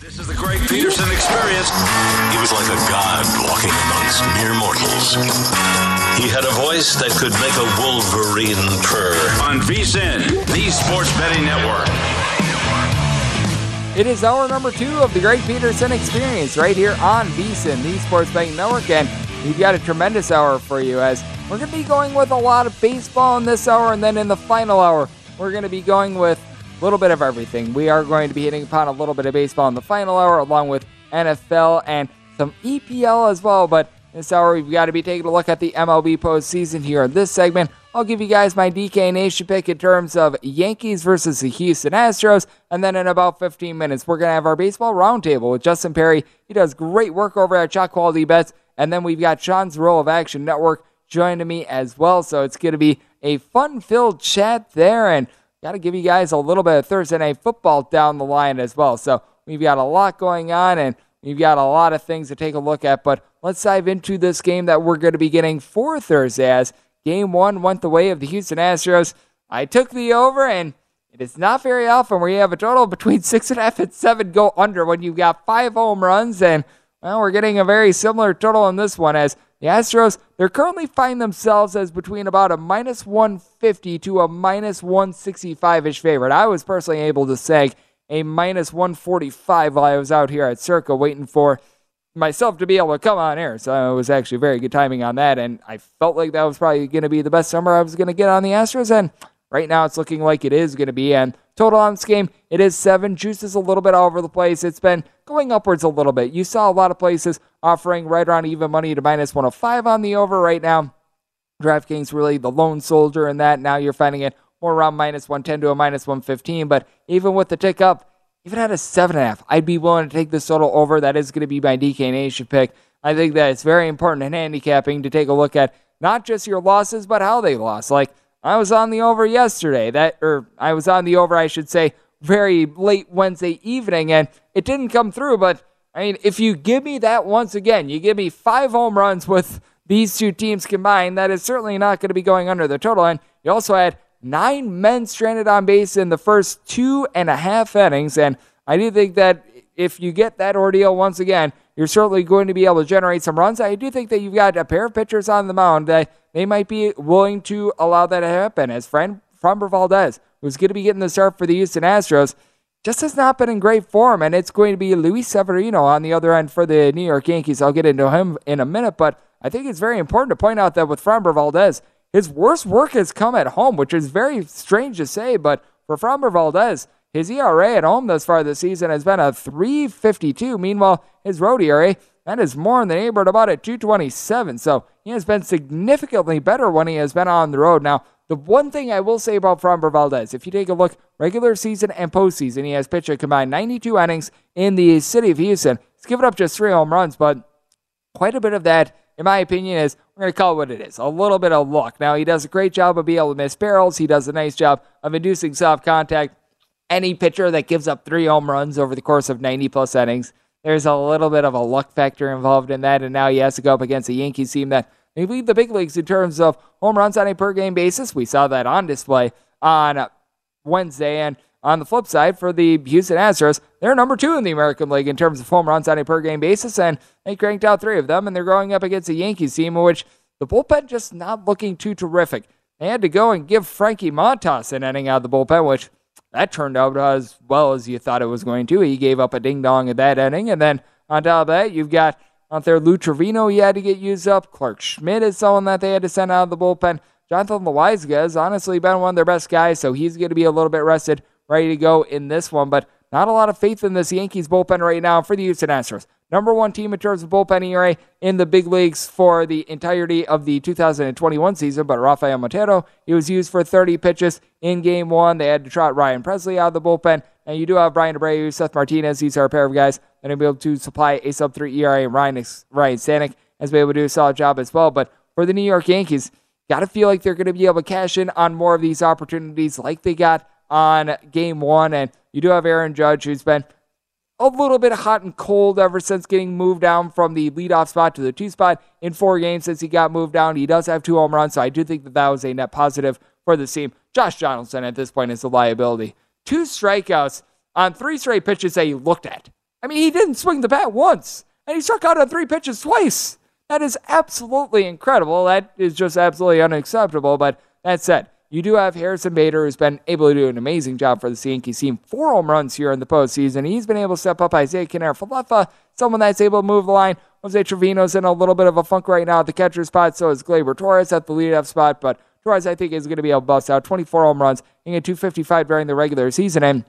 This is the Greg Peterson experience. He was like a god walking amongst mere mortals. He had a voice that could make a wolverine purr. On VSIN, the Sports Betting Network. It is hour number two of the Greg Peterson experience right here on VSIN, the Sports Betting Network. And we've got a tremendous hour for you as we're going to be going with a lot of baseball in this hour. And then in the final hour, we're going to be going with a little bit of everything. We are going to be hitting upon a little bit of baseball in the final hour, along with NFL and some EPL as well. But this hour, we've got to be taking a look at the MLB postseason here in this segment. I'll give you guys my DK Nation pick in terms of Yankees versus the Houston Astros. And then in about 15 minutes, we're going to have our baseball roundtable with Justin Perry. He does great work over at Shot Quality Bets. And then we've got Sean's Zerillo of Action Network joining me as well. So it's going to be a fun filled chat there. And got to give you guys a little bit of Thursday night football down the line as well. So we've got a lot going on and we've got a lot of things to take a look at. But let's dive into this game that we're going to be getting for Thursday as game one went the way of the Houston Astros. I took the over and it is not very often where you have a total between six and a half and seven go under when you've got five home runs. And well, we're getting a very similar total in this one as the Astros, they're currently find themselves as between about a minus 150 to a minus 165 ish favorite. I was personally able to say a minus 145 while I was out here at Circa waiting for myself to be able to come on air. So it was actually very good timing on that. And I felt like that was probably going to be the best summer I was going to get on the Astros. And right now it's looking like it is going to be. And total on this game, it is seven. Juice is a little bit all over the place. It's been going upwards a little bit. You saw a lot of places offering right around even money to minus 105 on the over right now. DraftKings really the lone soldier in that. Now you're finding it more around minus 110 to a minus 115. But even with the tick up, even at a seven and a half, I'd be willing to take this total over. That is going to be my DK Nation pick. I think that it's very important in handicapping to take a look at not just your losses, but how they lost. Like I was on the over yesterday, that or I was on the over, I should say, very late Wednesday evening, and it didn't come through. But I mean, if you give me that once again, you give me five home runs with these two teams combined, that is certainly not going to be going under the total. And you also had nine men stranded on base in the first two and a half innings. And I do think that if you get that ordeal once again, you're certainly going to be able to generate some runs. I do think that you've got a pair of pitchers on the mound that they might be willing to allow that to happen. As friend Framber Valdez, who's going to be getting the start for the Houston Astros, just has not been in great form, and it's going to be Luis Severino on the other end for the New York Yankees. I'll get into him in a minute, but I think it's very important to point out that with Framber Valdez, his worst work has come at home, which is very strange to say, but for Framber Valdez, his ERA at home thus far this season has been a 352. Meanwhile, his road ERA, that is more the neighborhood about at 227. So he has been significantly better when he has been on the road. Now, the one thing I will say about Framber Valdez, if you take a look regular season and postseason, he has pitched a combined 92 innings in the city of Houston. He's given up just three home runs, but quite a bit of that, in my opinion, is we're going to call it what it is a little bit of luck. Now, he does a great job of being able to miss barrels, he does a nice job of inducing soft contact. Any pitcher that gives up three home runs over the course of 90 plus innings, there's a little bit of a luck factor involved in that, and now he has to go up against a Yankees team that they lead the big leagues in terms of home runs on a per game basis. We saw that on display on Wednesday. And on the flip side, for the Houston Astros, they're number two in the American League in terms of home runs on a per game basis. And they cranked out three of them. And they're going up against a Yankees team, which the bullpen just not looking too terrific. They had to go and give Frankie Montas an inning out of the bullpen, which that turned out as well as you thought it was going to. He gave up a ding dong at that inning. And then on top of that, you've got out there. Lou Trivino, he had to get used up. Clarke Schmidt is someone that they had to send out of the bullpen. Jonathan Loáisiga has honestly been one of their best guys, so he's going to be a little bit rested, ready to go in this one. But not a lot of faith in this Yankees bullpen right now for the Houston Astros. Number one team in terms of bullpen ERA in the big leagues for the entirety of the 2021 season. But Rafael Montero, he was used for 30 pitches in game one. They had to trot Ryan Pressly out of the bullpen. And you do have Bryan Abreu, Seth Martinez. These are a pair of guys that are able to supply a sub 3 ERA. And Ryan, Ryan Stanek has been able to do a solid job as well. But for the New York Yankees, got to feel like they're going to be able to cash in on more of these opportunities like they got on game one. And you do have Aaron Judge, who's been a little bit hot and cold ever since getting moved down from the leadoff spot to the two spot in four games since he got moved down. He does have two home runs, so I do think that that was a net positive for the team. Josh Donaldson at this point is a liability. Two strikeouts on three straight pitches that he looked at. I mean, he didn't swing the bat once, and he struck out on three pitches twice. That is absolutely incredible. That is just absolutely unacceptable. But that said, you do have Harrison Bader, who's been able to do an amazing job for the Yankees team. Four home runs here in the postseason. He's been able to step up Isiah Kiner-Falefa, someone that's able to move the line. Jose Trevino's in a little bit of a funk right now at the catcher spot. So is Gleyber Torres at the leadoff spot. But Torres, I think, is going to be able to bust out 24 home runs, hitting 255 during the regular season. And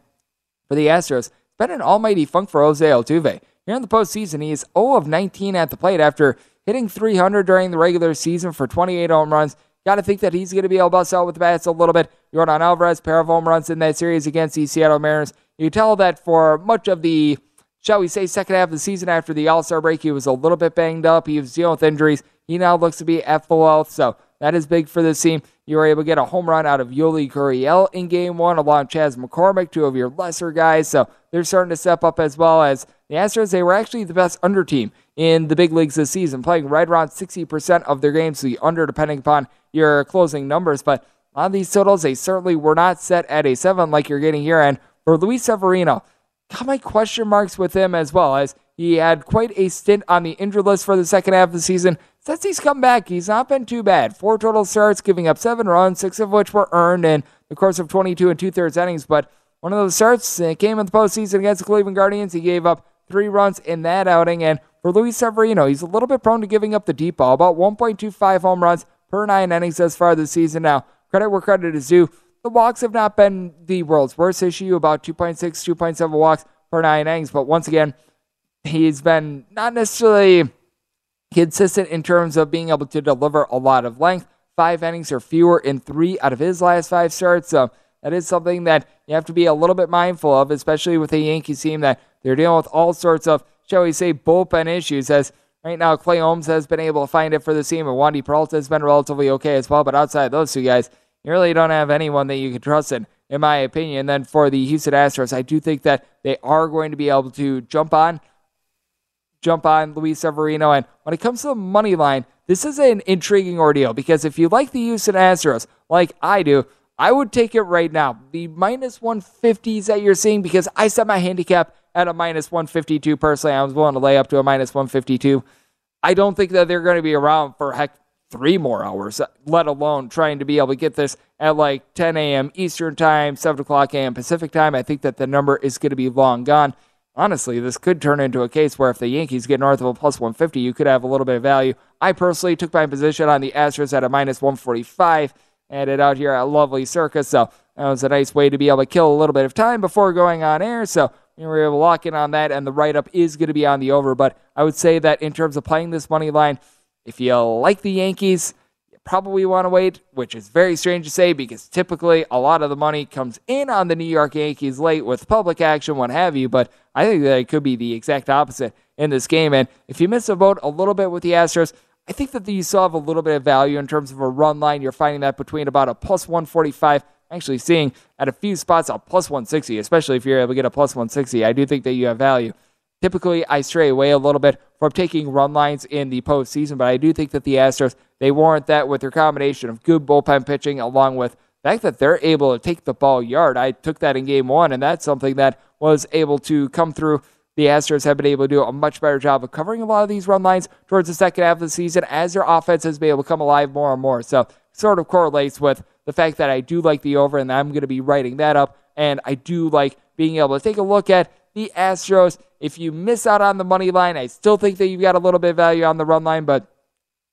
for the Astros, it's been an almighty funk for Jose Altuve. Here in the postseason, he is 0 of 19 at the plate after hitting 300 during the regular season for 28 home runs. Got to think that he's going to be able to bust out with the bats a little bit. Yordan Alvarez, pair of home runs in that series against the Seattle Mariners. You tell that for much of the, shall we say, second half of the season after the All Star break, he was a little bit banged up. He was dealing with injuries. He now looks to be at full health, so that is big for this team. You were able to get a home run out of Yuli Gurriel in game one, along Chas McCormick, two of your lesser guys. So they're starting to step up as well as the Astros. They were actually the best under team in the big leagues this season, playing right around 60% of their games, the under, depending upon your closing numbers. But on these totals, they certainly were not set at a seven like you're getting here. And for Luis Severino, got my question marks with him as well, as he had quite a stint on the injured list for the second half of the season. Since he's come back, he's not been too bad. Four total starts, giving up seven runs, six of which were earned in the course of 22 and two thirds innings. But one of those starts came in the postseason against the Cleveland Guardians. He gave up three runs in that outing. And for Luis Severino, he's a little bit prone to giving up the deep ball, about 1.25 home runs per nine innings thus far this season. Now, credit where credit is due. The walks have not been the world's worst issue, about 2.6, 2.7 walks per nine innings. But once again, he's been not necessarily consistent in terms of being able to deliver a lot of length. Five innings or fewer in three out of his last five starts. So that is something that you have to be a little bit mindful of, especially with a Yankees team that they're dealing with all sorts of, shall we say, bullpen issues. As right now, Clay Holmes has been able to find it for the team, and Wandy Peralta has been relatively okay as well. But outside those two guys, you really don't have anyone that you can trust in, in my opinion. And Then for the Houston Astros, I do think that they are going to be able to jump on jump on Luis Severino. And when it comes to the money line, this is an intriguing ordeal because if you like the Houston Astros, like I do, I would take it right now. The minus 150s that you're seeing, because I set my handicap at a minus 152 personally. I was willing to lay up to a minus 152. I don't think that they're going to be around for heck three more hours, let alone trying to be able to get this at like 10 a.m. Eastern time, 7 o'clock a.m. Pacific time. I think that the number is going to be long gone honestly, this could turn into a case where if the Yankees get north of a plus 150, you could have a little bit of value. I personally took my position on the Astros at a minus 145, added out here at Lovely Circa. So that was a nice way to be able to kill a little bit of time before going on air. So we were able to lock in on that, and the write up is going to be on the over. But I would say that in terms of playing this money line, if you like the Yankees, you probably want to wait, which is very strange to say because typically a lot of the money comes in on the New York Yankees late with public action, what have you. But I think that it could be the exact opposite in this game. And if you miss a vote a little bit with the Astros, I think that you still have a little bit of value in terms of a run line. You're finding that between about a plus 145 actually seeing at a few spots a plus 160, especially if you're able to get a plus 160. I do think that you have value. Typically, I stray away a little bit from taking run lines in the postseason, but I do think that the Astros, they warrant that with their combination of good bullpen pitching along with the fact that they're able to take the ball yard. I took that in game one, and that's something that was able to come through. The Astros have been able to do a much better job of covering a lot of these run lines towards the second half of the season as their offense has been able to come alive more and more. So, sort of correlates with the fact that I do like the over, and I'm going to be writing that up. And I do like being able to take a look at the Astros. If you miss out on the money line, I still think that you've got a little bit of value on the run line, but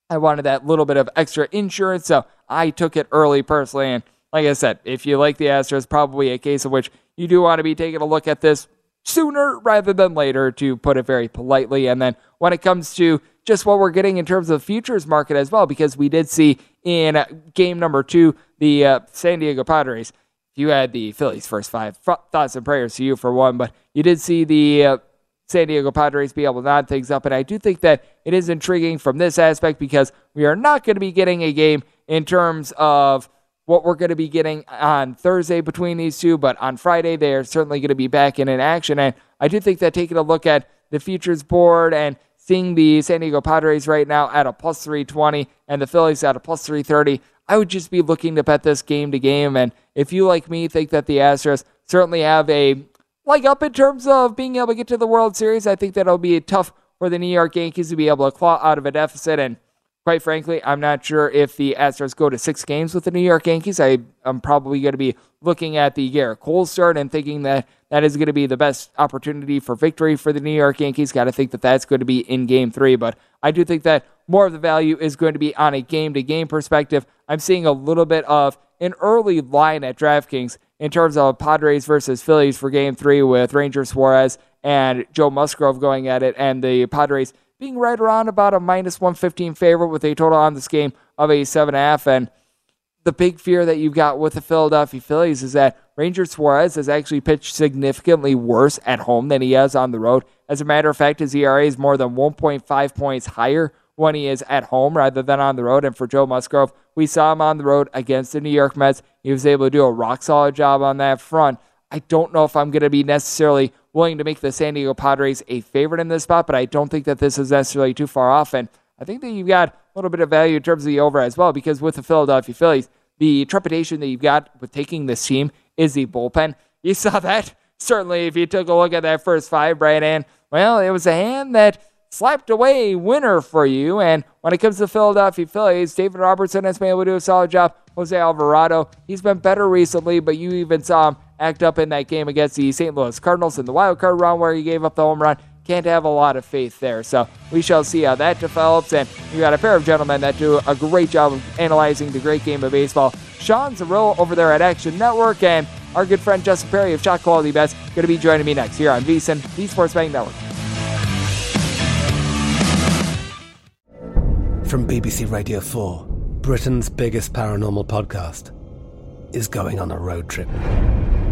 I wanted that little bit of extra insurance, so I took it early personally. And like I said, if you like the Astros, probably a case of which you do want to be taking a look at this sooner rather than later, to put it very politely. And then when it comes to just what we're getting in terms of futures market as well, because we did see in game number two, the uh, San Diego Padres. You had the Phillies first five. Thoughts and prayers to you for one, but you did see the uh, San Diego Padres be able to nod things up. And I do think that it is intriguing from this aspect because we are not going to be getting a game in terms of what we're going to be getting on Thursday between these two, but on Friday they are certainly going to be back in, in action. And I do think that taking a look at the futures board and seeing the San Diego Padres right now at a plus 320 and the Phillies at a plus 330, I would just be looking to bet this game to game. And if you, like me, think that the Astros certainly have a leg up in terms of being able to get to the World Series, I think that'll be tough for the New York Yankees to be able to claw out of a deficit. And quite frankly, I'm not sure if the Astros go to six games with the New York Yankees. I, am probably going to be looking at the Gerrit Cole start and thinking that that is going to be the best opportunity for victory for the New York Yankees. Got to think that that's going to be in game three. But I do think that more of the value is going to be on a game to game perspective. I'm seeing a little bit of an early line at DraftKings in terms of Padres versus Phillies for game three with Ranger Suarez and Joe Musgrove going at it, and the Padres being right around about a minus 115 favorite with a total on this game of a 7.5. And the big fear that you've got with the Philadelphia Phillies is that Ranger Suarez has actually pitched significantly worse at home than he has on the road. As a matter of fact, his ERA is more than 1.5 points higher when he is at home rather than on the road. And for Joe Musgrove, we saw him on the road against the New York Mets. He was able to do a rock solid job on that front. I don't know if I'm going to be necessarily willing to make the San Diego Padres a favorite in this spot, but I don't think that this is necessarily too far off. And I think that you've got a little bit of value in terms of the over as well, because with the Philadelphia Phillies, the trepidation that you've got with taking this team is the bullpen. You saw that. Certainly, if you took a look at that first five, Brian, and well, it was a hand that slapped away winner for you. And when it comes to Philadelphia Phillies, David Robertson has been able to do a solid job. Jose Alvarado, he's been better recently, but you even saw him act up in that game against the St. Louis Cardinals in the wild card round where he gave up the home run. Can't have a lot of faith there. So we shall see how that develops. And we got a pair of gentlemen that do a great job of analyzing the great game of baseball. Sean Zerillo over there at Action Network and our good friend Justin Perry of Shot Quality Bets going to be joining me next here on VSIN, the Sports Betting Network. From BBC Radio 4, Britain's biggest paranormal podcast is going on a road trip.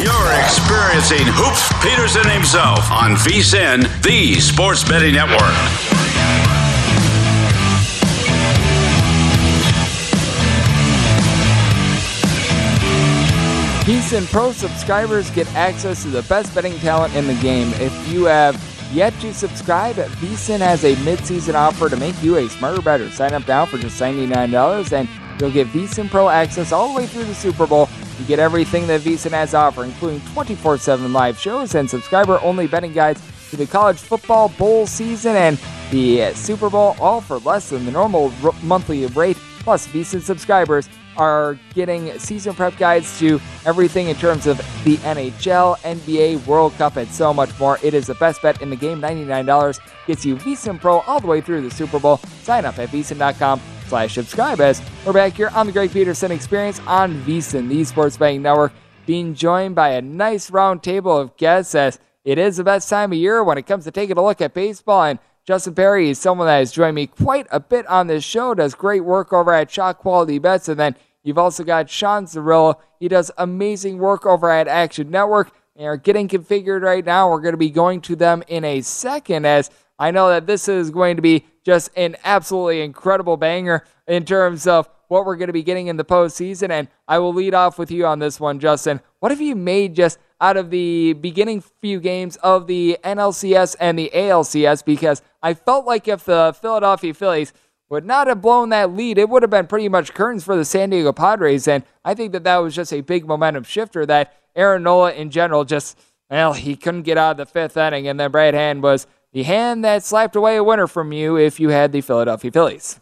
You're experiencing Hoops Peterson himself on VSIN, the Sports Betting Network. VSIN Pro subscribers get access to the best betting talent in the game. If you have yet to subscribe, VSIN has a mid-season offer to make you a smarter better. Sign up now for just $99 and you'll get VSIN Pro access all the way through the Super Bowl. You get everything that VSIN has to offer, including 24-7 live shows and subscriber-only betting guides to the college football bowl season and the Super Bowl, all for less than the normal r- monthly rate. Plus, VSIN subscribers are getting season prep guides to everything in terms of the NHL, NBA, World Cup, and so much more. It is the best bet in the game. $99 gets you VSIN Pro all the way through the Super Bowl. Sign up at VSIN.com slash subscribe as we're back here on the Greg Peterson Experience on VSIN, the Sports Betting Network, being joined by a nice round table of guests as it is the best time of year when it comes to taking a look at baseball and Justin Perry is someone that has joined me quite a bit on this show, does great work over at Shot Quality Bets, and then You've also got Sean Zerillo. He does amazing work over at Action Network. They are getting configured right now. We're going to be going to them in a second as I know that this is going to be just an absolutely incredible banger in terms of what we're going to be getting in the postseason. And I will lead off with you on this one, Justin. What have you made just out of the beginning few games of the NLCS and the ALCS? Because I felt like if the Philadelphia Phillies would not have blown that lead, it would have been pretty much curtains for the San Diego Padres. And I think that that was just a big momentum shifter that Aaron Nola in general just, well, he couldn't get out of the fifth inning. And then Brad Hand was the hand that slapped away a winner from you if you had the Philadelphia Phillies.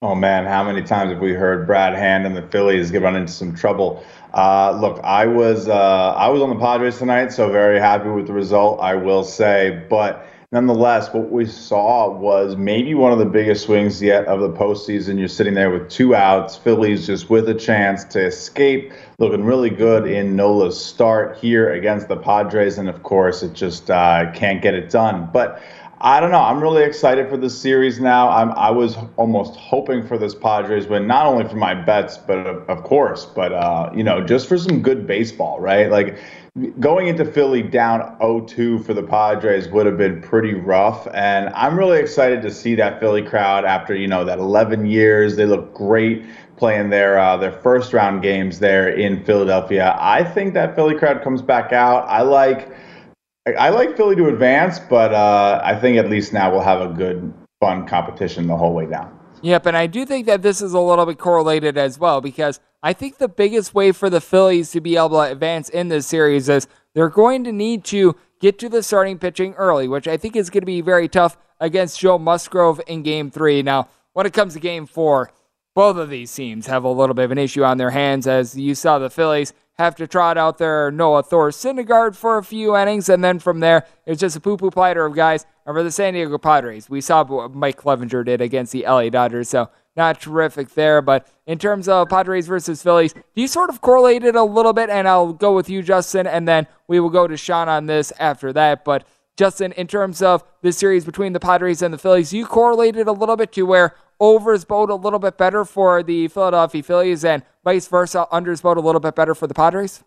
Oh man, how many times have we heard Brad Hand and the Phillies get run into some trouble? Uh, look, I was uh, I was on the Padres tonight, so very happy with the result. I will say, but nonetheless, what we saw was maybe one of the biggest swings yet of the postseason. You're sitting there with two outs, Phillies just with a chance to escape, looking really good in Nola's start here against the Padres, and of course, it just uh, can't get it done. But I don't know. I'm really excited for this series now. I'm, I was almost hoping for this Padres win, not only for my bets, but of, of course, but uh, you know, just for some good baseball, right? Like going into Philly down 0-2 for the Padres would have been pretty rough, and I'm really excited to see that Philly crowd after you know that 11 years. They look great playing their uh, their first round games there in Philadelphia. I think that Philly crowd comes back out. I like I like Philly to advance, but uh, I think at least now we'll have a good, fun competition the whole way down. Yep, and I do think that this is a little bit correlated as well because I think the biggest way for the Phillies to be able to advance in this series is they're going to need to get to the starting pitching early, which I think is going to be very tough against Joe Musgrove in game three. Now, when it comes to game four, both of these teams have a little bit of an issue on their hands as you saw the Phillies have to trot out their Noah Thor Syndergaard for a few innings, and then from there, it's just a poo poo platter of guys. And for the San Diego Padres, we saw what Mike Clevinger did against the LA Dodgers, so not terrific there. But in terms of Padres versus Phillies, you sort of correlate it a little bit? And I'll go with you, Justin, and then we will go to Sean on this after that. But Justin, in terms of the series between the Padres and the Phillies, you correlated a little bit to where overs bode a little bit better for the Philadelphia Phillies and vice versa, unders bode a little bit better for the Padres?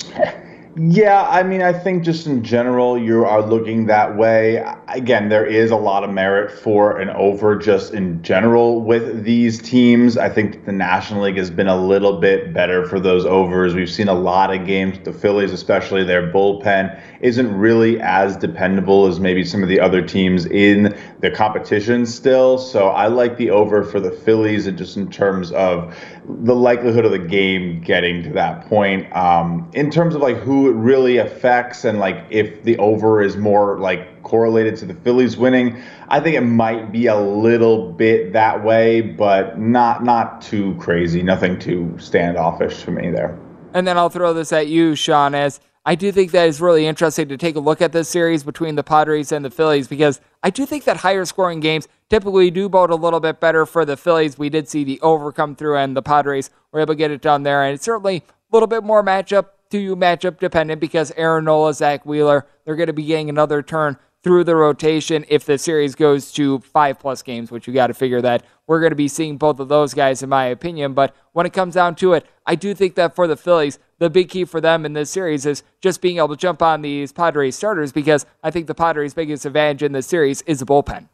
Yeah, I mean, I think just in general, you are looking that way. Again, there is a lot of merit for an over just in general with these teams. I think the National League has been a little bit better for those overs. We've seen a lot of games, the Phillies, especially their bullpen, isn't really as dependable as maybe some of the other teams in the competition still. So I like the over for the Phillies, and just in terms of the likelihood of the game getting to that point. Um, in terms of like who it really affects and like if the over is more like correlated to the Phillies winning. I think it might be a little bit that way, but not not too crazy, nothing too standoffish for me there. And then I'll throw this at you, Sean, as I do think that is really interesting to take a look at this series between the Padres and the Phillies because I do think that higher scoring games typically do bode a little bit better for the Phillies. We did see the over come through and the Padres were able to get it done there. And it's certainly a little bit more matchup to you matchup dependent because Aaron Nola, Zack Wheeler, they're going to be getting another turn through the rotation if the series goes to five plus games, which you got to figure that we're going to be seeing both of those guys, in my opinion. But when it comes down to it, I do think that for the Phillies, the big key for them in this series is just being able to jump on these Padres starters because I think the Padres' biggest advantage in this series is the bullpen.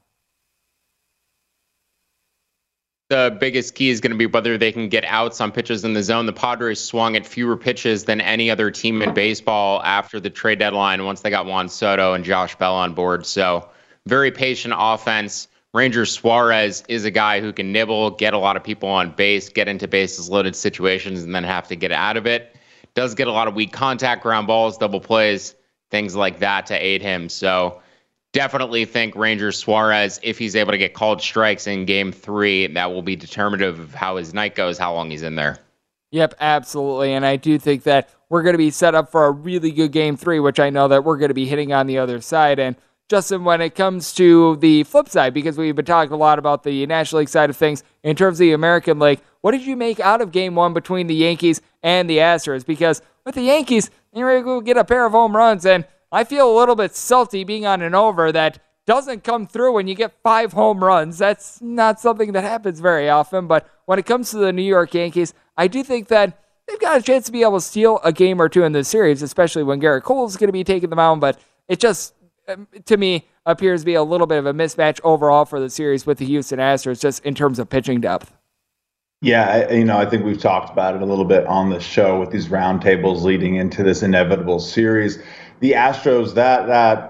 The biggest key is going to be whether they can get outs on pitches in the zone. The Padres swung at fewer pitches than any other team in baseball after the trade deadline once they got Juan Soto and Josh Bell on board. So, very patient offense. Ranger Suarez is a guy who can nibble, get a lot of people on base, get into bases loaded situations, and then have to get out of it. Does get a lot of weak contact, ground balls, double plays, things like that to aid him. So, definitely think Ranger Suarez, if he's able to get called strikes in game three, that will be determinative of how his night goes, how long he's in there. Yep, absolutely. And I do think that we're going to be set up for a really good game three, which I know that we're going to be hitting on the other side. And Justin, when it comes to the flip side, because we've been talking a lot about the National League side of things in terms of the American League, what did you make out of game one between the Yankees and the Astros? Because with the Yankees, you're going to get a pair of home runs and I feel a little bit salty being on an over that doesn't come through when you get five home runs. That's not something that happens very often. But when it comes to the New York Yankees, I do think that they've got a chance to be able to steal a game or two in this series, especially when Gerrit Cole is going to be taking the mound. But it just, um, to me, appears to be a little bit of a mismatch overall for the series with the Houston Astros, just in terms of pitching depth. Yeah, you know, I think we've talked about it a little bit on the show with these roundtables leading into this inevitable series the Astros that that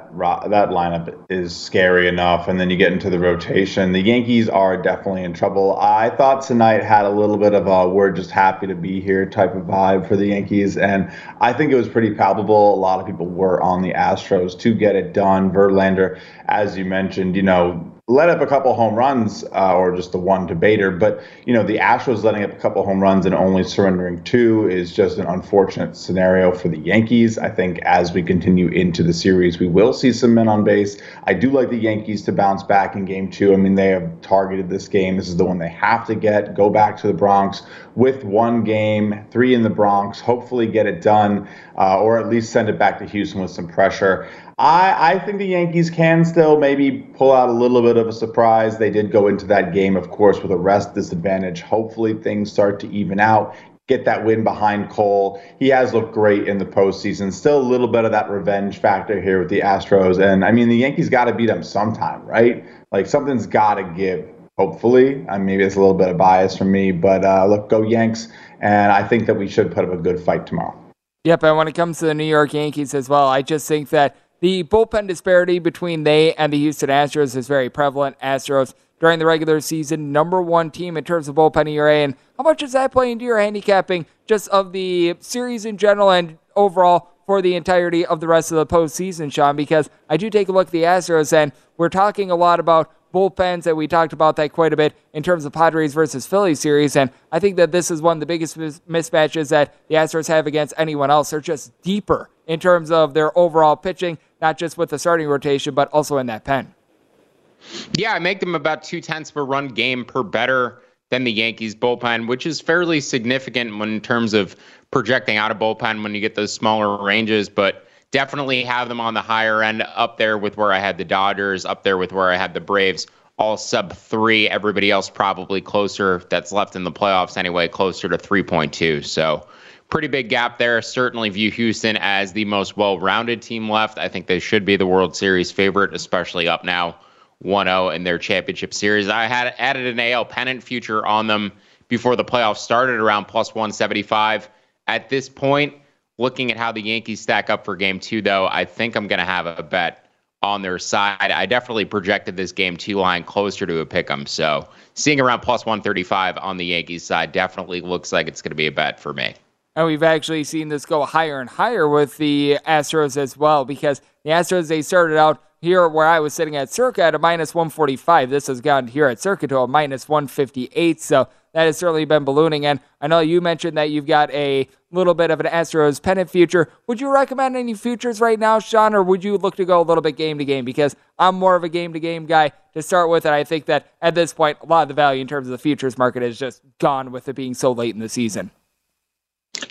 that lineup is scary enough, and then you get into the rotation. The Yankees are definitely in trouble. I thought tonight had a little bit of a "we're just happy to be here" type of vibe for the Yankees, and I think it was pretty palpable. A lot of people were on the Astros to get it done. Verlander, as you mentioned, you know, let up a couple home runs uh, or just the one to Bader. But, you know, the Astros letting up a couple home runs and only surrendering two is just an unfortunate scenario for the Yankees. I think as we continue into the series, we will see some men on base. I do like the Yankees to bounce back in game two. I mean, they have targeted this game. This is the one they have to get. Go back to the Bronx with one game, three in the Bronx, hopefully get it done, uh, or at least send it back to Houston with some pressure. I, I think the Yankees can still maybe pull out a little bit of a surprise. They did go into that game, of course, with a rest disadvantage. Hopefully, things start to even out. Get that win behind Cole. He has looked great in the postseason. Still a little bit of that revenge factor here with the Astros. And I mean, the Yankees got to beat them sometime, right? Like something's got to give. Hopefully, I mean, maybe it's a little bit of bias from me, but uh, look, go Yanks. And I think that we should put up a good fight tomorrow. Yep, and when it comes to the New York Yankees as well, I just think that the bullpen disparity between they and the Houston Astros is very prevalent. Astros during the regular season, number one team in terms of bullpen ERA. And how much does that play into your handicapping just of the series in general and overall for the entirety of the rest of the postseason, Sean? Because I do take a look at the Astros, and we're talking a lot about bullpens, and we talked about that quite a bit in terms of Padres versus Phillies series. And I think that this is one of the biggest mis- mismatches that the Astros have against anyone else. They're just deeper in terms of their overall pitching, not just with the starting rotation, but also in that pen. Yeah, I make them about two tenths a run game per better than the Yankees bullpen, which is fairly significant when in terms of projecting out a bullpen when you get those smaller ranges. But definitely have them on the higher end, up there with where I had the Dodgers, up there with where I had the Braves, all sub three. Everybody else probably closer, that's left in the playoffs anyway, closer to 3.2. So pretty big gap there. Certainly view Houston as the most well rounded team left. I think they should be the World Series favorite, especially up now 1 0 in their championship series. I had added an AL pennant future on them before the playoffs started around plus 175. At this point, looking at how the Yankees stack up for game two, though, I think I'm going to have a bet on their side. I definitely projected this game two line closer to a pick 'em. So seeing around plus 135 on the Yankees side definitely looks like it's going to be a bet for me. And we've actually seen this go higher and higher with the Astros as well because the Astros, they started out here where I was sitting at circa at a minus 145. This has gone here at circa to a minus 158. So that has certainly been ballooning. And I know you mentioned that you've got a little bit of an Astros pennant future. Would you recommend any futures right now, Sean, or would you look to go a little bit game to game? Because I'm more of a game to game guy to start with. And I think that at this point, a lot of the value in terms of the futures market is just gone with it being so late in the season.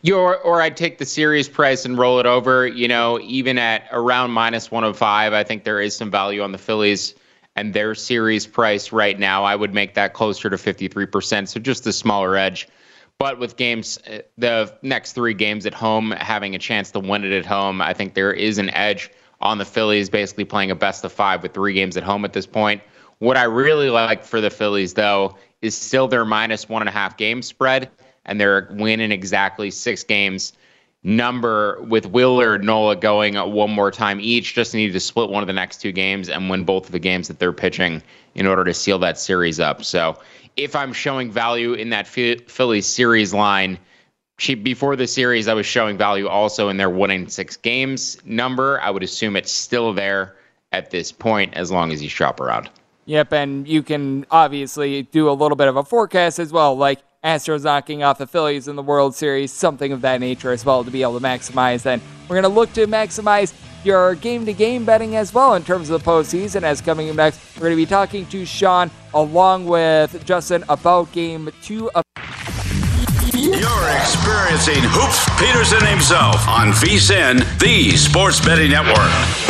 You or, or I'd take the series price and roll it over. You know, even at around minus 105, I think there is some value on the Phillies and their series price right now. I would make that closer to 53%. So just a smaller edge. But with games, uh, the next three games at home, having a chance to win it at home, I think there is an edge on the Phillies, basically playing a best of five with three games at home at this point. What I really like for the Phillies, though, is still their minus one and a half game spread and they're winning exactly six games number with Wheeler Nola going one more time each. Just need to split one of the next two games and win both of the games that they're pitching in order to seal that series up. So if I'm showing value in that Philly series line, before the series, I was showing value also in their winning six games number. I would assume it's still there at this point as long as you shop around. Yep, and you can obviously do a little bit of a forecast as well. Like Astros knocking off the Phillies in the World Series, something of that nature as well to be able to maximize. Then we're going to look to maximize your game to game betting as well in terms of the postseason. As coming up next, we're going to be talking to Sean along with Justin about game two of. You're experiencing Hoops Peterson himself on VSIN, the Sports Betting Network.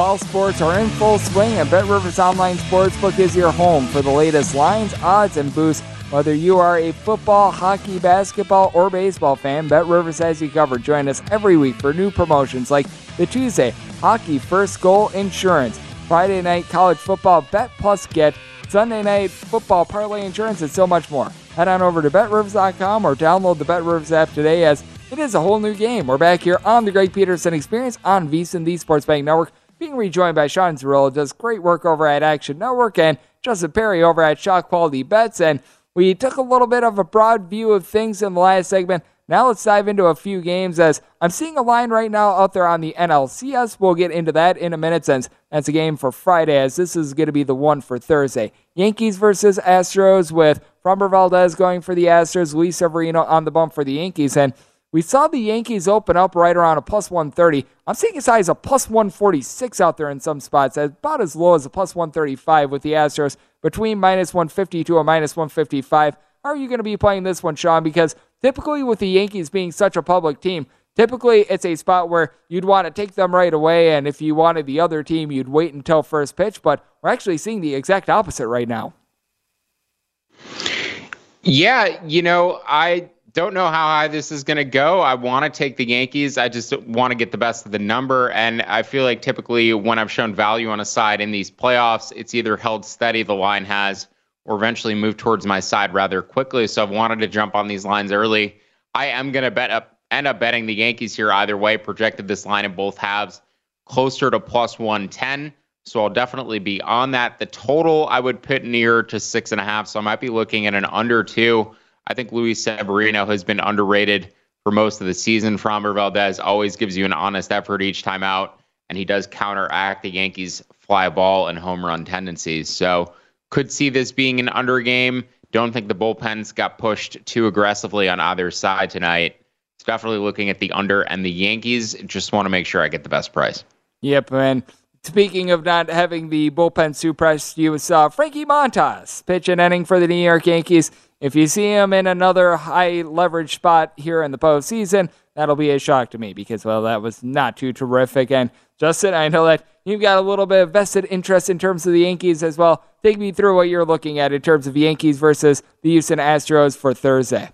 Fall sports are in full swing, and Bet Rivers Online Sportsbook is your home for the latest lines, odds, and boosts. Whether you are a football, hockey, basketball, or baseball fan, Bet Rivers has you covered. Join us every week for new promotions like the Tuesday Hockey First Goal Insurance, Friday Night College Football Bet Plus Get, Sunday Night Football Parlay Insurance, and so much more. Head on over to BetRivers.com or download the BetRivers app today as it is a whole new game. We're back here on the Greg Peterson Experience on VSIN, the Sports Betting Network being rejoined by Sean Zerillo, does great work over at Action Network, and Justin Perry over at Shot Quality Bets. And we took a little bit of a broad view of things in the last segment. Now let's dive into a few games as I'm seeing a line right now out there on the NLCS. We'll get into that in a minute since that's a game for Friday as this is going to be the one for Thursday. Yankees versus Astros with Framber Valdez going for the Astros, Luis Severino on the bump for the Yankees. And we saw the Yankees open up right around a plus 130. I'm seeing as high as a plus 146 out there in some spots, about as low as a plus 135 with the Astros between minus 150 to a minus 155. How are you going to be playing this one, Sean? Because typically with the Yankees being such a public team, typically it's a spot where you'd want to take them right away, and if you wanted the other team, you'd wait until first pitch. But we're actually seeing the exact opposite right now. Yeah, you know, I don't know how high this is going to go. I want to take the Yankees. I just want to get the best of the number. And I feel like typically when I've shown value on a side in these playoffs, it's either held steady, the line has, or eventually moved towards my side rather quickly. So I've wanted to jump on these lines early. I am going to bet up, end up betting the Yankees here either way. Projected this line in both halves closer to plus 110. So I'll definitely be on that. The total I would put near to six and a half. So I might be looking at an under two. I think Luis Severino has been underrated for most of the season. Framber Valdez always gives you an honest effort each time out, and he does counteract the Yankees' fly ball and home run tendencies. So could see this being an under game. Don't think the bullpens got pushed too aggressively on either side tonight. It's definitely looking at the under and the Yankees. Just want to make sure I get the best price. Yep, man. speaking of not having the bullpen suppressed, you saw Frankie Montas pitch an inning for the New York Yankees. If you see him in another high leverage spot here in the postseason, that'll be a shock to me because, well, that was not too terrific. And Justin, I know that you've got a little bit of vested interest in terms of the Yankees as well. Take me through what you're looking at in terms of Yankees versus the Houston Astros for Thursday.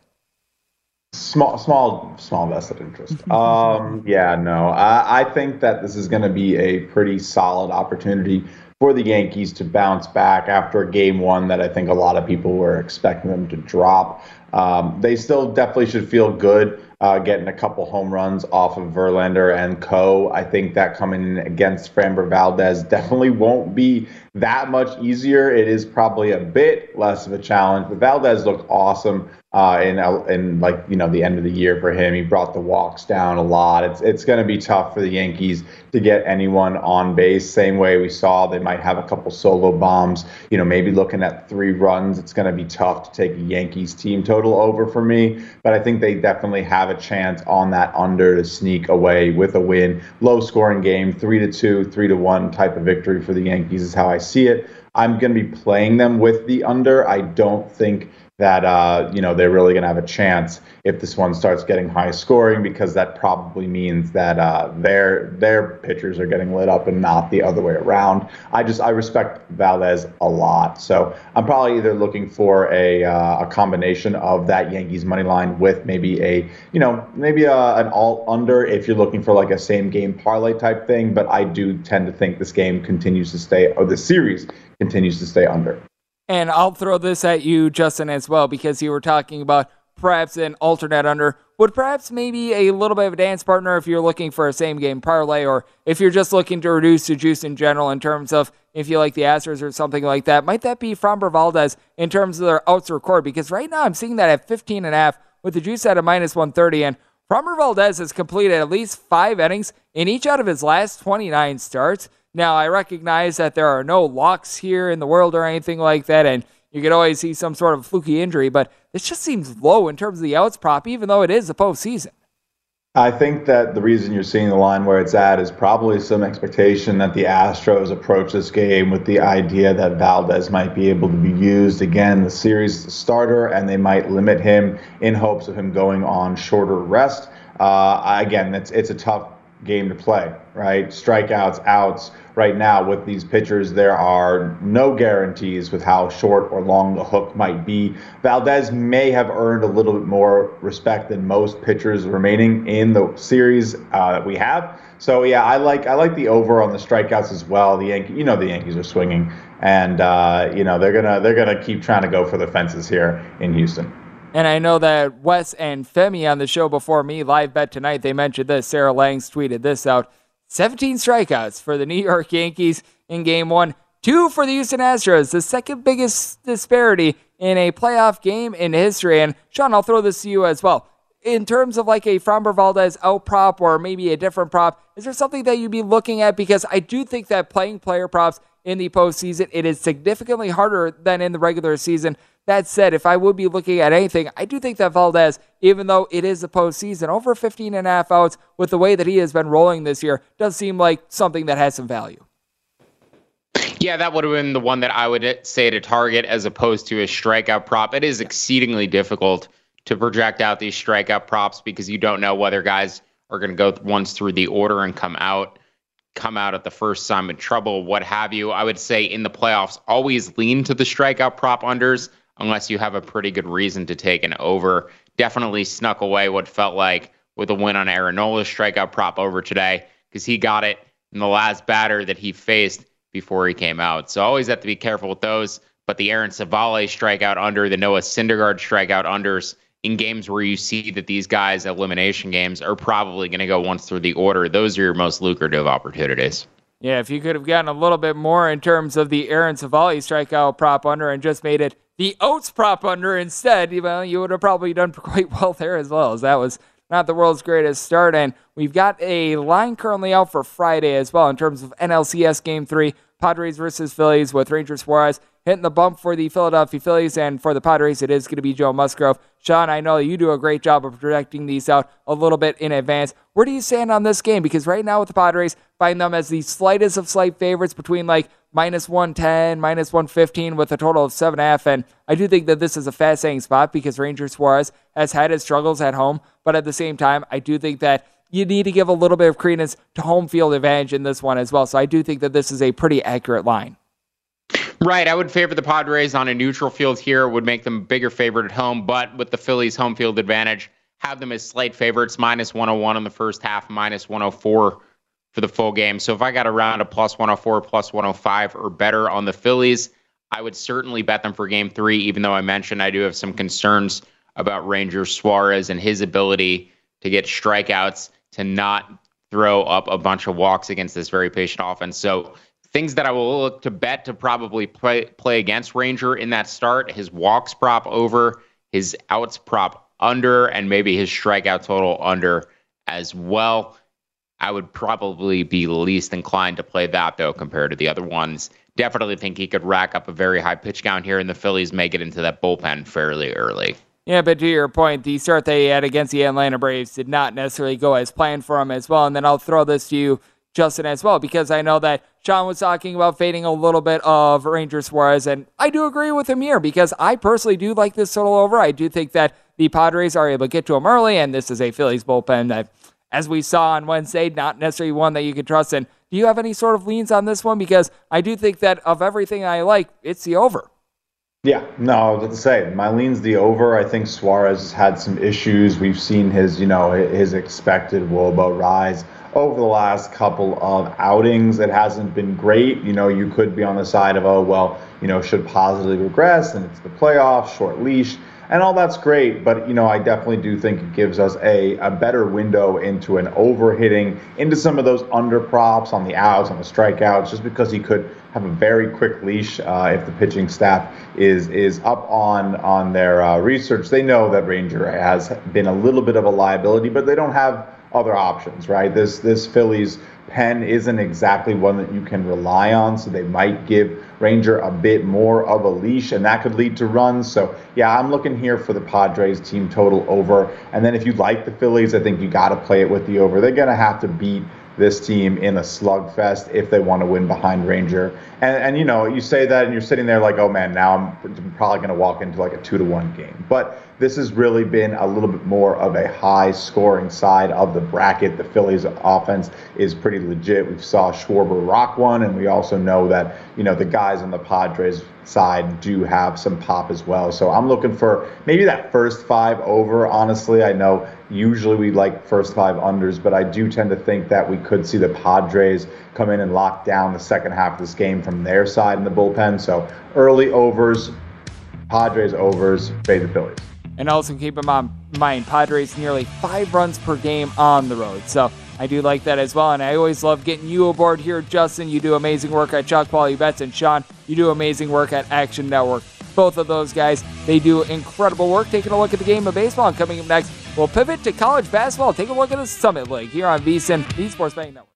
Small, small, small vested interest. Um, yeah, no, I, I think that this is going to be a pretty solid opportunity for the Yankees to bounce back after a game one that I think a lot of people were expecting them to drop. Um, they still definitely should feel good uh, getting a couple home runs off of Verlander and Co. I think that coming against Framber Valdez definitely won't be that much easier. It is probably a bit less of a challenge, but Valdez looked awesome uh, in in like you know the end of the year for him. He brought the walks down a lot. It's it's going to be tough for the Yankees to get anyone on base. Same way we saw they might have a couple solo bombs. You know maybe looking at three runs. It's going to be tough to take a Yankees team total over for me. But I think they definitely have a chance on that under to sneak away with a win. Low scoring game, three to two, three to one type of victory for the Yankees is how I see it. I'm going to be playing them with the under. I don't think that uh, you know they're really going to have a chance if this one starts getting high scoring because that probably means that uh, their their pitchers are getting lit up and not the other way around. I just I respect Valdez a lot, so I'm probably either looking for a uh, a combination of that Yankees money line with maybe a you know maybe a, an all under if you're looking for like a same game parlay type thing. But I do tend to think this game continues to stay or the series continues to stay under. And I'll throw this at you, Justin, as well, because you were talking about perhaps an alternate under. Would perhaps maybe a little bit of a dance partner if you're looking for a same game parlay, or if you're just looking to reduce the juice in general in terms of if you like the Astros or something like that, might that be Framber Valdez in terms of their outs record? Because right now I'm seeing that at 15 and a half with the juice at a minus 130, and Framber Valdez has completed at least five innings in each out of his last 29 starts. Now, I recognize that there are no locks here in the world or anything like that, and you could always see some sort of fluky injury, but this just seems low in terms of the outs prop, even though it is the postseason. I think that the reason you're seeing the line where it's at is probably some expectation that the Astros approach this game with the idea that Valdez might be able to be used again the series starter, and they might limit him in hopes of him going on shorter rest. Uh, again, it's it's a tough game to play, right? Strikeouts, outs. Right now, with these pitchers, there are no guarantees with how short or long the hook might be. Valdez may have earned a little bit more respect than most pitchers remaining in the series uh, that we have. So yeah, I like I like the over on the strikeouts as well. The Yankee, you know, the Yankees are swinging, and uh, you know they're gonna they're gonna keep trying to go for the fences here in Houston. And I know that Wes and Femi on the show before me, live bet tonight, they mentioned this. Sarah Langs tweeted this out 17 strikeouts for the New York Yankees in game one, two for the Houston Astros, the second biggest disparity in a playoff game in history. And Sean, I'll throw this to you as well. In terms of like a Framber Valdez out prop or maybe a different prop, is there something that you'd be looking at? Because I do think that playing player props in the postseason, it is significantly harder than in the regular season. That said, if I would be looking at anything, I do think that Valdez, even though it is the postseason, over 15 and a half outs with the way that he has been rolling this year, does seem like something that has some value. Yeah, that would have been the one that I would say to target as opposed to a strikeout prop. It is exceedingly difficult to project out these strikeout props because you don't know whether guys are going to go once through the order and come out come out at the first time in trouble, what have you. I would say in the playoffs, always lean to the strikeout prop unders unless you have a pretty good reason to take an over. Definitely snuck away what felt like with a win on Aaron Nola's strikeout prop over today because he got it in the last batter that he faced before he came out. So always have to be careful with those. But the Aaron Civale strikeout under, the Noah Syndergaard strikeout unders in games where you see that these guys elimination games are probably going to go once through the order, those are your most lucrative opportunities. Yeah, if you could have gotten a little bit more in terms of the Aaron Civale strikeout prop under and just made it the outs prop under instead, well, you would have probably done quite well there as well, as that was not the world's greatest start. And we've got a line currently out for Friday as well in terms of NLCS Game 3, Padres versus Phillies with rangers Suarez hitting the bump for the Philadelphia Phillies and for the Padres, it is going to be Joe Musgrove. Sean, I know you do a great job of projecting these out a little bit in advance. Where do you stand on this game? Because right now with the Padres, find them as the slightest of slight favorites between like minus 110, minus 115 with a total of 7.5. And I do think that this is a fascinating spot because Ranger Suarez has had his struggles at home. But at the same time, I do think that you need to give a little bit of credence to home field advantage in this one as well. So I do think that this is a pretty accurate line. Right. I would favor the Padres on a neutral field here. Would make them bigger favorite at home, but with the Phillies home field advantage, have them as slight favorites, minus 101 in the first half, minus 104 for the full game. So if I got around a plus 104, plus 105 or better on the Phillies, I would certainly bet them for game three, even though I mentioned I do have some concerns about Ranger Suarez and his ability to get strikeouts, to not throw up a bunch of walks against this very patient offense. So things that I will look to bet to probably play play against Ranger in that start, his walks prop over, his outs prop under, and maybe his strikeout total under as well. I would probably be least inclined to play that though compared to the other ones. Definitely think he could rack up a very high pitch count here, and the Phillies may get into that bullpen fairly early. Yeah, but to your point, the start they had against the Atlanta Braves did not necessarily go as planned for him as well. And then I'll throw this to you, Justin, as well, because I know that Sean was talking about fading a little bit of Ranger Suarez, and I do agree with him here because I personally do like this total over. I do think that the Padres are able to get to him early, and this is a Phillies bullpen that, as we saw on Wednesday, not necessarily one that you can trust in. Do you have any sort of leans on this one? Because I do think that of everything I like, it's the over. Yeah, no, to say my lean's the over. I think Suarez had some issues. We've seen his, you know, his expected WOBA rise over the last couple of outings. It hasn't been great. You know, you could be on the side of, oh, well, you know, should positively regress and it's the playoffs, short leash and all that's great. But you know, I definitely do think it gives us a, a better window into an overhitting, into some of those under props on the outs, on the strikeouts, just because he could have a very quick leash uh, if the pitching staff is is up on on their uh, research. They know that Ranger has been a little bit of a liability, but they don't have other options, right? This this Phillies pen isn't exactly one that you can rely on, so they might give Ranger a bit more of a leash, and that could lead to runs. So, yeah, I'm looking here for the Padres team total over. And then if you like the Phillies, I think you got to play it with the over. They're to have to beat this team in a slugfest if they want to win behind Ranger. And, and you know, you say that and you're sitting there like, oh man, now I'm probably going to walk into like a two to one game. But this has really been a little bit more of a high scoring side of the bracket. The Phillies offense is pretty legit. We saw Schwarber rock one, and we also know that, you know, the guys on the Padres side do have some pop as well. So I'm looking for maybe that first five over, honestly. I know usually we like first five unders, but I do tend to think that we could see the Padres come in and lock down the second half of this game from their side in the bullpen. So early overs, Padres overs, fade the Phillies. And also keep in mind, Padres nearly five runs per game on the road. So I do like that as well. And I always love getting you aboard here, Justin. You do amazing work at Shot Quality Bets. And Sean, you do amazing work at Action Network. Both of those guys, they do incredible work. Taking a look at the game of baseball. And coming up next, we'll pivot to college basketball. Take a look at the Summit League here on VSIN, the Sports Betting Network.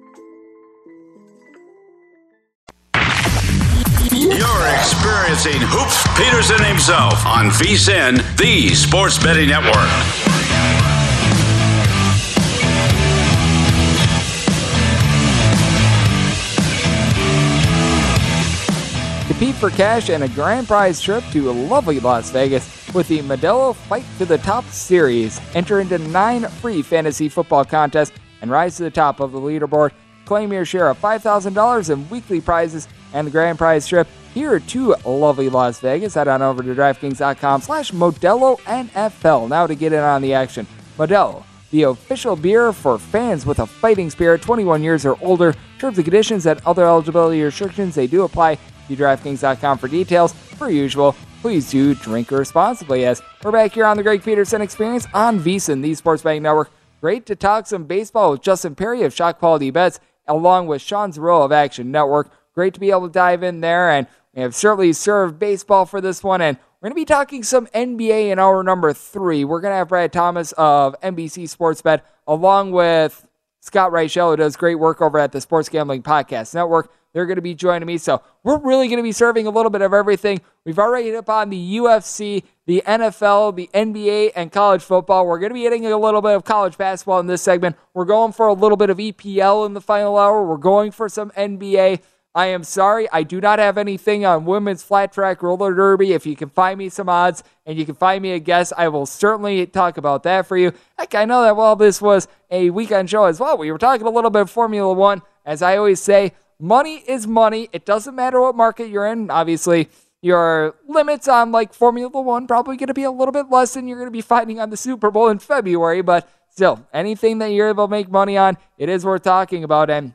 You're experiencing Hoops Peterson himself on VSIN, the Sports Betting Network. Compete for cash and a grand prize trip to lovely Las Vegas with the Modelo Fight to the Top series. Enter into nine free fantasy football contests and rise to the top of the leaderboard. Claim your share of $5,000 in weekly prizes and the grand prize trip here to lovely Las Vegas. Head on over to DraftKings.com slash Modelo NFL now to get in on the action. Modelo, the official beer for fans with a fighting spirit, 21 years or older. Terms and conditions and other eligibility restrictions, they do apply. See DraftKings.com for details. Per usual, please do drink responsibly as we're back here on the Greg Peterson Experience on VSIN, the Sports Betting Network. Great to talk some baseball with Justin Perry of Shot Quality Bets, along with Sean Zerillo of Action Network. Great to be able to dive in there, and we have certainly served baseball for this one. And we're going to be talking some NBA in hour number three. We're going to have Brad Thomas of NBC Sports Bet, along with Scott Reichel, who does great work over at the Sports Gambling Podcast Network. They're going to be joining me. So we're really going to be serving a little bit of everything. We've already hit upon the UFC, the NFL, the NBA, and college football. We're going to be hitting a little bit of college basketball in this segment. We're going for a little bit of EPL in the final hour. We're going for some NBA. I am sorry, I do not have anything on women's flat track roller derby. If you can find me some odds and you can find me a guess, I will certainly talk about that for you. Heck, I know that while this was a weekend show as well, we were talking a little bit of Formula One. As I always say, money is money. It doesn't matter what market you're in. Obviously, your limits on like Formula One probably going to be a little bit less than you're going to be finding on the Super Bowl in February, but still, anything that you're able to make money on, it is worth talking about. And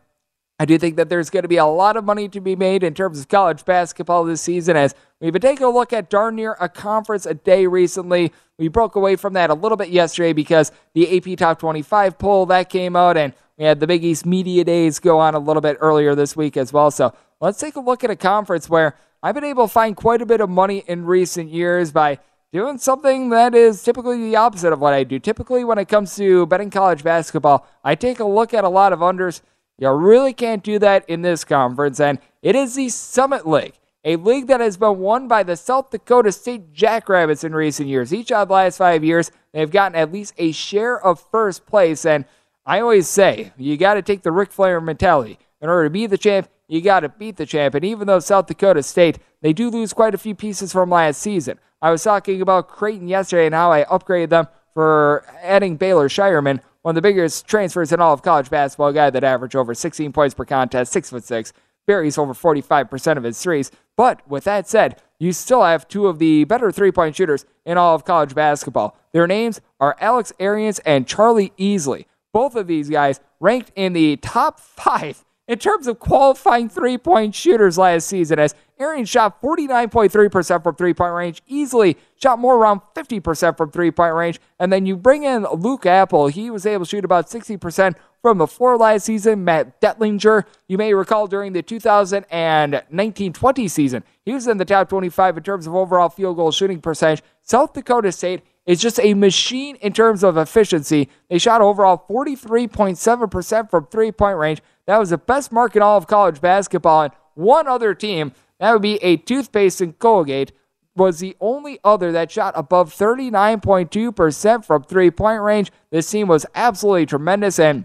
I do think that there's going to be a lot of money to be made in terms of college basketball this season as we've been taking a look at darn near a conference a day recently. We broke away from that a little bit yesterday because the AP Top 25 poll that came out and we had the Big East Media Days go on a little bit earlier this week as well. So let's take a look at a conference where I've been able to find quite a bit of money in recent years by doing something that is typically the opposite of what I do. Typically, when it comes to betting college basketball, I take a look at a lot of unders. You really can't do that in this conference, and it is the Summit League, a league that has been won by the South Dakota State Jackrabbits in recent years. Each of the last five years, they've gotten at least a share of first place, and I always say you got to take the Ric Flair mentality. In order to be the champ, you got to beat the champ. And even though South Dakota State, they do lose quite a few pieces from last season. I was talking about Creighton yesterday and how I upgraded them for adding Baylor Scheierman, one of the biggest transfers in all of college basketball, a guy that averaged over 16 points per contest, six foot six, buries over 45% of his threes. But with that said, you still have two of the better three point shooters in all of college basketball. Their names are Alex Arians and Charlie Easley. Both of these guys ranked in the top five in terms of qualifying three point shooters last season, as Arians shot 49.3% from three point range, Easley shot more around 50% from three point range. And then you bring in Luke Appel. he was able to shoot about 60% from the floor last season. Matt Dentlinger, you may recall during the 2019 20 season, he was in the top 25 in terms of overall field goal shooting percentage. South Dakota State is just a machine in terms of efficiency. They shot overall 43.7% from three point range. That was the best mark in all of college basketball. And one other team, that would be a toothpaste and Colgate, was the only other that shot above 39.2% from three point range. This team was absolutely tremendous. And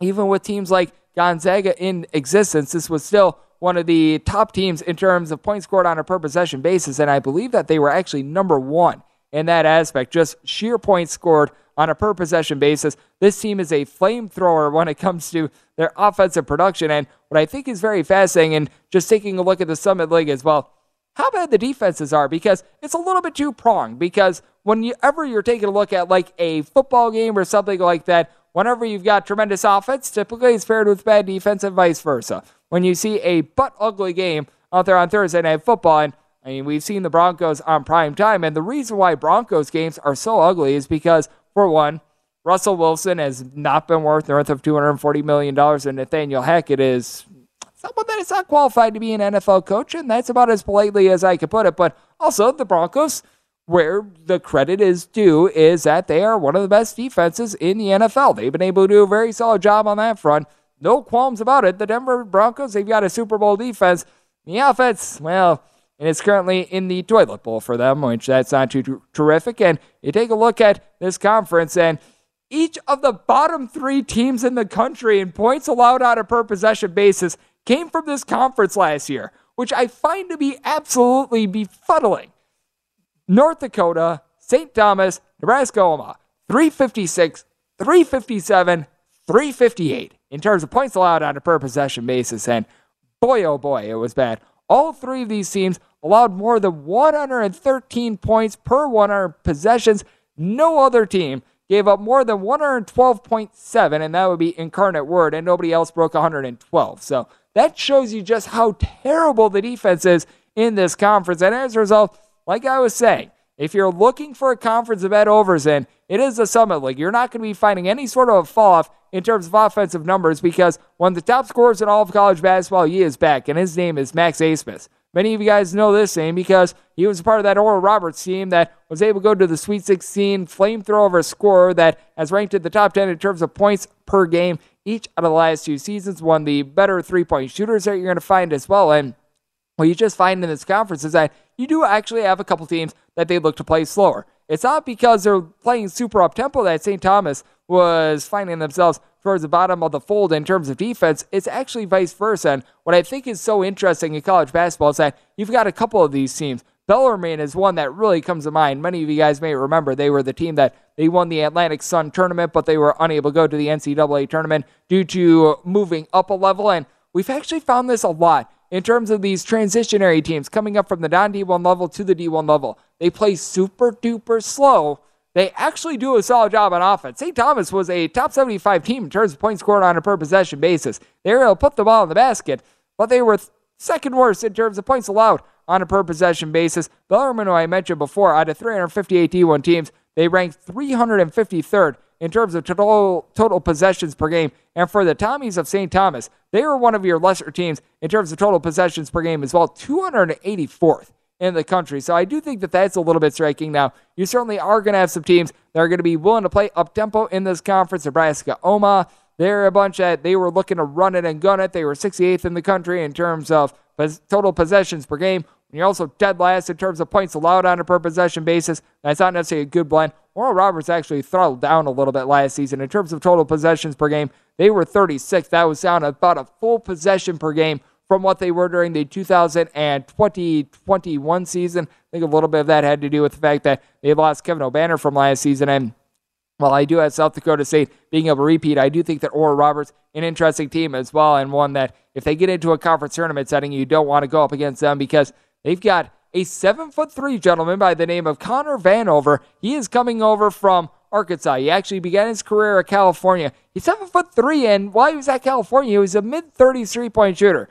even with teams like Gonzaga in existence, this was still one of the top teams in terms of points scored on a per possession basis. And I believe that they were actually number one in that aspect, just sheer points scored on a per possession basis. This team is a flamethrower when it comes to their offensive production. And what I think is very fascinating, and just taking a look at the Summit League as well, how bad the defenses are because it's a little bit two pronged. Because whenever you're taking a look at like a football game or something like that, whenever you've got tremendous offense, typically it's paired with bad defense and vice versa. When you see a butt ugly game out there on Thursday Night Football, and I mean, we've seen the Broncos on prime time, and the reason why Broncos games are so ugly is because, for one, Russell Wilson has not been worth north of $240 million, and Nathaniel Hackett is someone that is not qualified to be an NFL coach, and that's about as politely as I could put it. But also, the Broncos, where the credit is due, is that they are one of the best defenses in the NFL. They've been able to do a very solid job on that front. No qualms about it. The Denver Broncos, they've got a Super Bowl defense. The offense, well, and it's currently in the toilet bowl for them, which that's not too terrific. And you take a look at this conference, and each of the bottom three teams in the country in points allowed on a per possession basis came from this conference last year, which I find to be absolutely befuddling. North Dakota, St. Thomas, Nebraska, Omaha, 356, 357, 358 in terms of points allowed on a per possession basis. And boy, oh boy, it was bad. All three of these teams allowed more than 113 points per 100 possessions. No other team gave up more than 112.7, and that would be incarnate word, and nobody else broke 112. So that shows you just how terrible the defense is in this conference. And as a result, like I was saying, if you're looking for a conference to bet overs in, it is a Summit League. You're not going to be finding any sort of a fall off in terms of offensive numbers because one of the top scorers in all of college basketball, he is back, and his name is Max Abmas. Many of you guys know this name because he was part of that Oral Roberts team that was able to go to the Sweet 16, flamethrower scorer that has ranked in the top 10 in terms of points per game each out of the last two seasons, one of the better three point shooters that you're going to find as well. And what you just find in this conference is that you do actually have a couple teams that they look to play slower. It's not because they're playing super up tempo that St. Thomas was finding themselves towards the bottom of the fold in terms of defense. It's actually vice versa. And what I think is so interesting in college basketball is that you've got a couple of these teams. Bellarmine is one that really comes to mind. Many of you guys may remember they were the team that they won the Atlantic Sun tournament, but they were unable to go to the NCAA tournament due to moving up a level. And we've actually found this a lot in terms of these transitionary teams coming up from the non D1 level to the D1 level. They play super duper slow. They actually do a solid job on offense. St. Thomas was a top 75 team in terms of points scored on a per possession basis. They were able to put the ball in the basket, but they were second worst in terms of points allowed on a per possession basis. Bellarmine, I mentioned before, out of 358 D1 teams, they ranked 353rd in terms of total, total possessions per game. And for the Tommies of St. Thomas, they were one of your lesser teams in terms of total possessions per game as well, 284th in the country. So I do think that that's a little bit striking. Now, you certainly are going to have some teams that are going to be willing to play up tempo in this conference. Nebraska, Omaha, they're a bunch that they were looking to run it and gun it. They were 68th in the country in terms of total possessions per game. And you're also dead last in terms of points allowed on a per possession basis. That's not necessarily a good blend. Oral Roberts actually throttled down a little bit last season in terms of total possessions per game. They were 36. That was down about a full possession per game from what they were during the 2020-21 season. I think a little bit of that had to do with the fact that they lost Kevin Obanor from last season. And while I do have South Dakota State being able to repeat, I do think that Oral Roberts an interesting team as well, and one that if they get into a conference tournament setting, you don't want to go up against them because they've got a seven foot three gentleman by the name of Connor Vanover. He is coming over from Arkansas. He actually began his career at California. He's seven foot three, and while he was at California, he was a mid 30s three point shooter.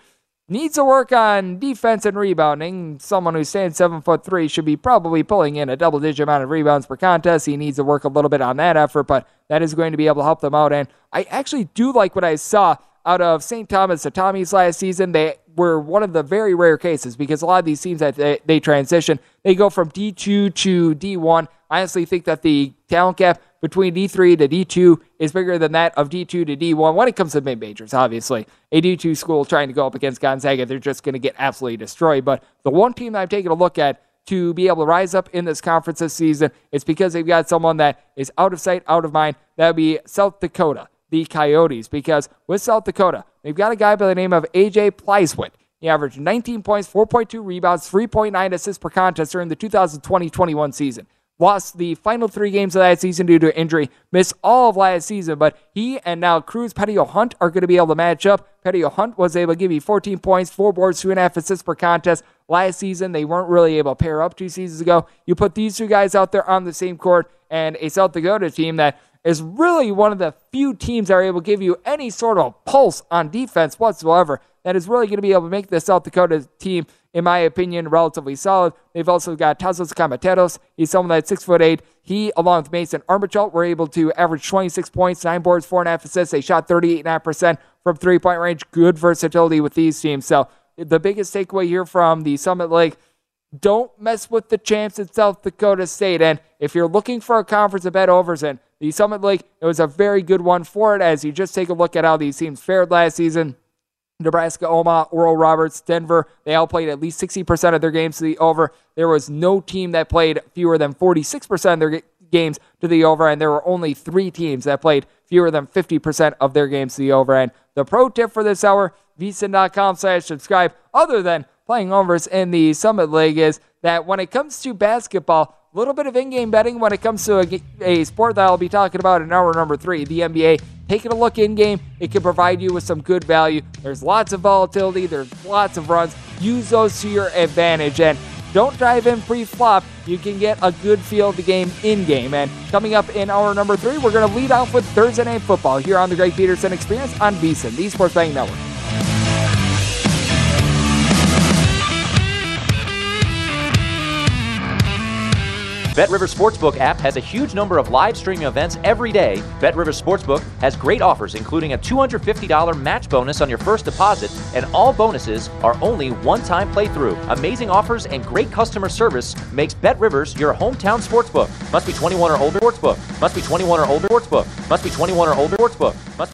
Needs to work on defense and rebounding. Someone who's saying seven foot three should be probably pulling in a double digit amount of rebounds per contest. He needs to work a little bit on that effort, but that is going to be able to help them out. And I actually do like what I saw out of St. Thomas the Tommies last season. They were one of the very rare cases because a lot of these teams that they, they transition, they go from D2 to D1. I honestly think that the talent gap between D3 to D2 is bigger than that of D2 to D1 when it comes to mid majors, obviously. A D2 school trying to go up against Gonzaga, they're just going to get absolutely destroyed. But the one team that I'm taking a look at to be able to rise up in this conference this season is because they've got someone that is out of sight, out of mind. That would be South Dakota, the Coyotes. Because with South Dakota, they've got a guy by the name of AJ Plitzuweit. He averaged 19 points, 4.2 rebounds, 3.9 assists per contest during the 2020 21 season lost the final three games of that season due to injury, missed all of last season, but he and now Kruz Perrott-Hunt are going to be able to match up. Perrott-Hunt was able to give you 14 points, four boards, two and a half assists per contest. Last season, they weren't really able to pair up two seasons ago. You put these two guys out there on the same court, and a South Dakota team that is really one of the few teams that are able to give you any sort of pulse on defense whatsoever. That is really going to be able to make the South Dakota team in my opinion, relatively solid. They've also got Tasos Kamateros. He's someone that's six foot eight. He, along with Mason Archambault, were able to average 26 points, nine boards, four and a half assists. They shot 38.5% from three point range. Good versatility with these teams. So the biggest takeaway here from the Summit League don't mess with the champs in South Dakota State. And if you're looking for a conference to bet overs in, the Summit League, it was a very good one for it as you just take a look at how these teams fared last season. Nebraska, Omaha, Oral Roberts, Denver, they all played at least 60% of their games to the over. There was no team that played fewer than 46% of their games to the over, and there were only three teams that played fewer than 50% of their games to the over. And the pro tip for this hour, vsin.com slash subscribe, other than playing overs in the Summit League, is that when it comes to basketball, little bit of in-game betting when it comes to a, a sport that I'll be talking about in hour number three, the NBA. Taking a look in-game, it can provide you with some good value. There's lots of volatility. There's lots of runs. Use those to your advantage. And don't drive in pre-flop. You can get a good feel of the game in-game. And coming up in hour number three, we're going to lead off with Thursday Night Football here on the Greg Peterson Experience on VSiN, the Sports Betting Network. BetRivers Sportsbook app has a huge number of live streaming events every day. Bet BetRivers Sportsbook has great offers, including a $250 match bonus on your first deposit, and all bonuses are only one-time playthrough. Amazing offers and great customer service makes Bet BetRivers your hometown sportsbook. Must be 21 or older. Sportsbook. Must be 21 or older. Sportsbook. Must be 21 or older. Sportsbook. Must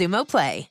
Xumo Play.